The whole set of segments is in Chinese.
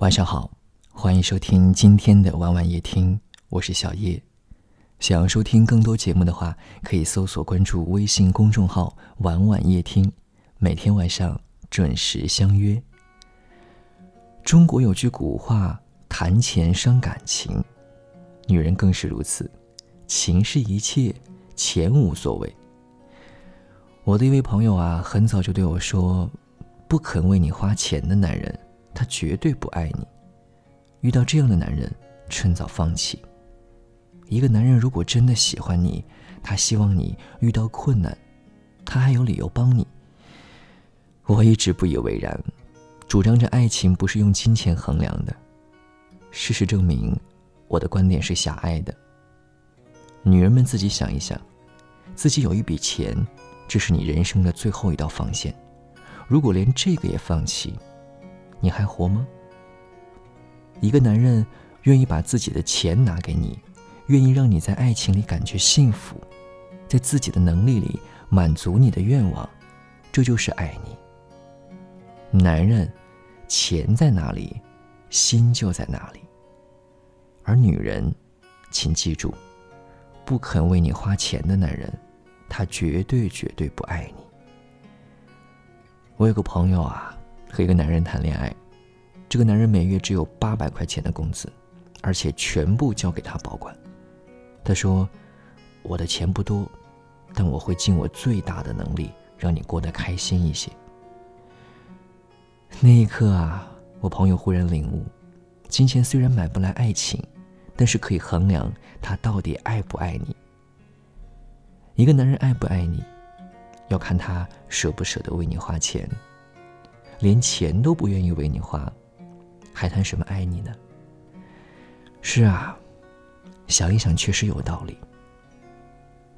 晚上好，欢迎收听今天的晚晚夜听，我是小叶。想要收听更多节目的话，可以搜索关注微信公众号“晚晚夜听”，每天晚上准时相约。中国有句古话：“谈钱伤感情”，女人更是如此，情是一切，钱无所谓。我的一位朋友啊，很早就对我说：“不肯为你花钱的男人。”他绝对不爱你。遇到这样的男人，趁早放弃。一个男人如果真的喜欢你，他希望你遇到困难，他还有理由帮你。我一直不以为然，主张着爱情不是用金钱衡量的。事实证明，我的观点是狭隘的。女人们自己想一想，自己有一笔钱，这是你人生的最后一道防线。如果连这个也放弃，你还活吗？一个男人愿意把自己的钱拿给你，愿意让你在爱情里感觉幸福，在自己的能力里满足你的愿望，这就是爱你。男人，钱在哪里，心就在哪里。而女人，请记住，不肯为你花钱的男人，他绝对绝对不爱你。我有个朋友啊。和一个男人谈恋爱，这个男人每月只有八百块钱的工资，而且全部交给他保管。他说：“我的钱不多，但我会尽我最大的能力让你过得开心一些。”那一刻啊，我朋友忽然领悟：金钱虽然买不来爱情，但是可以衡量他到底爱不爱你。一个男人爱不爱你，要看他舍不舍得为你花钱。连钱都不愿意为你花，还谈什么爱你呢？是啊，想一想确实有道理。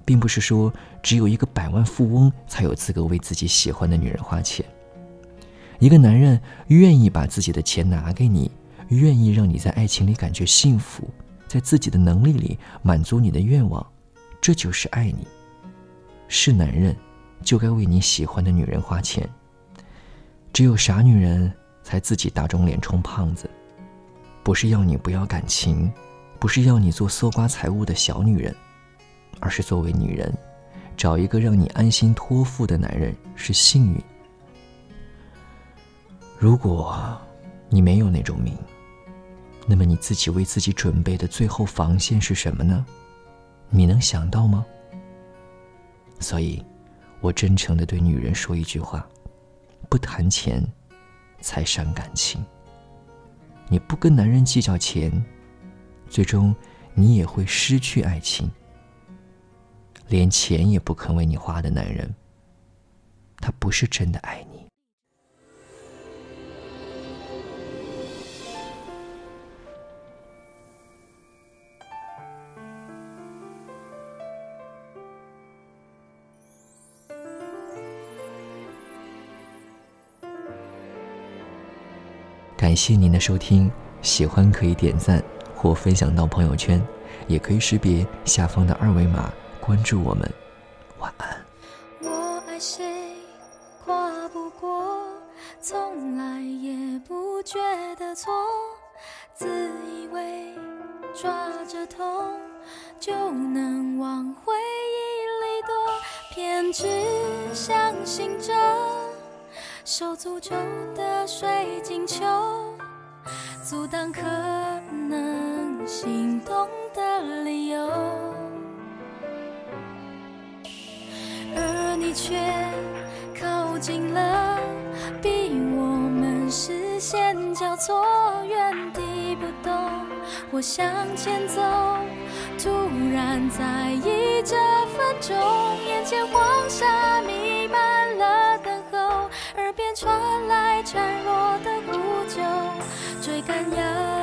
并不是说只有一个百万富翁才有资格为自己喜欢的女人花钱。一个男人愿意把自己的钱拿给你，愿意让你在爱情里感觉幸福，在自己的能力里满足你的愿望，这就是爱你。是男人，就该为你喜欢的女人花钱。只有傻女人才自己打肿脸充胖子，不是要你不要感情，不是要你做搜刮财物的小女人，而是作为女人，找一个让你安心托付的男人是幸运。如果你没有那种命，那么你自己为自己准备的最后防线是什么呢？你能想到吗？所以，我真诚的对女人说一句话。不谈钱，才伤感情。你不跟男人计较钱，最终你也会失去爱情。连钱也不肯为你花的男人，他不是真的爱你。感谢您的收听，喜欢可以点赞或分享到朋友圈，也可以识别下方的二维码关注我们。晚安。我爱谁跨不过，从来也不觉得错，自以为抓着痛就能往回忆里躲，偏执相信着。手诅咒的水晶球，阻挡可能心动的理由，而你却靠近了，逼我们视线交错，原地不动。我向前走，突然在意这分钟，眼前黄沙弥。传来孱弱的呼救，追赶要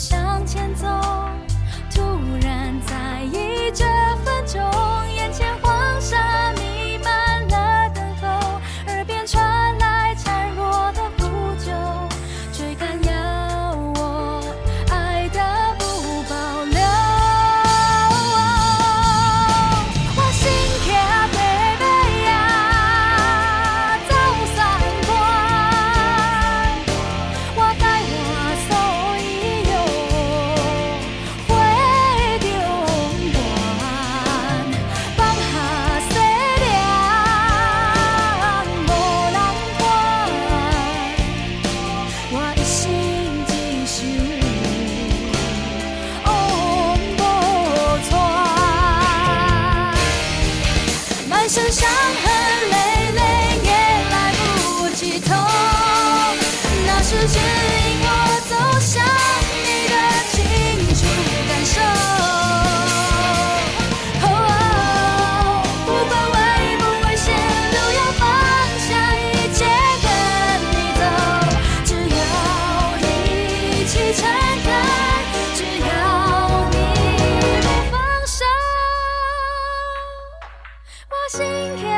向前走。身上。crashing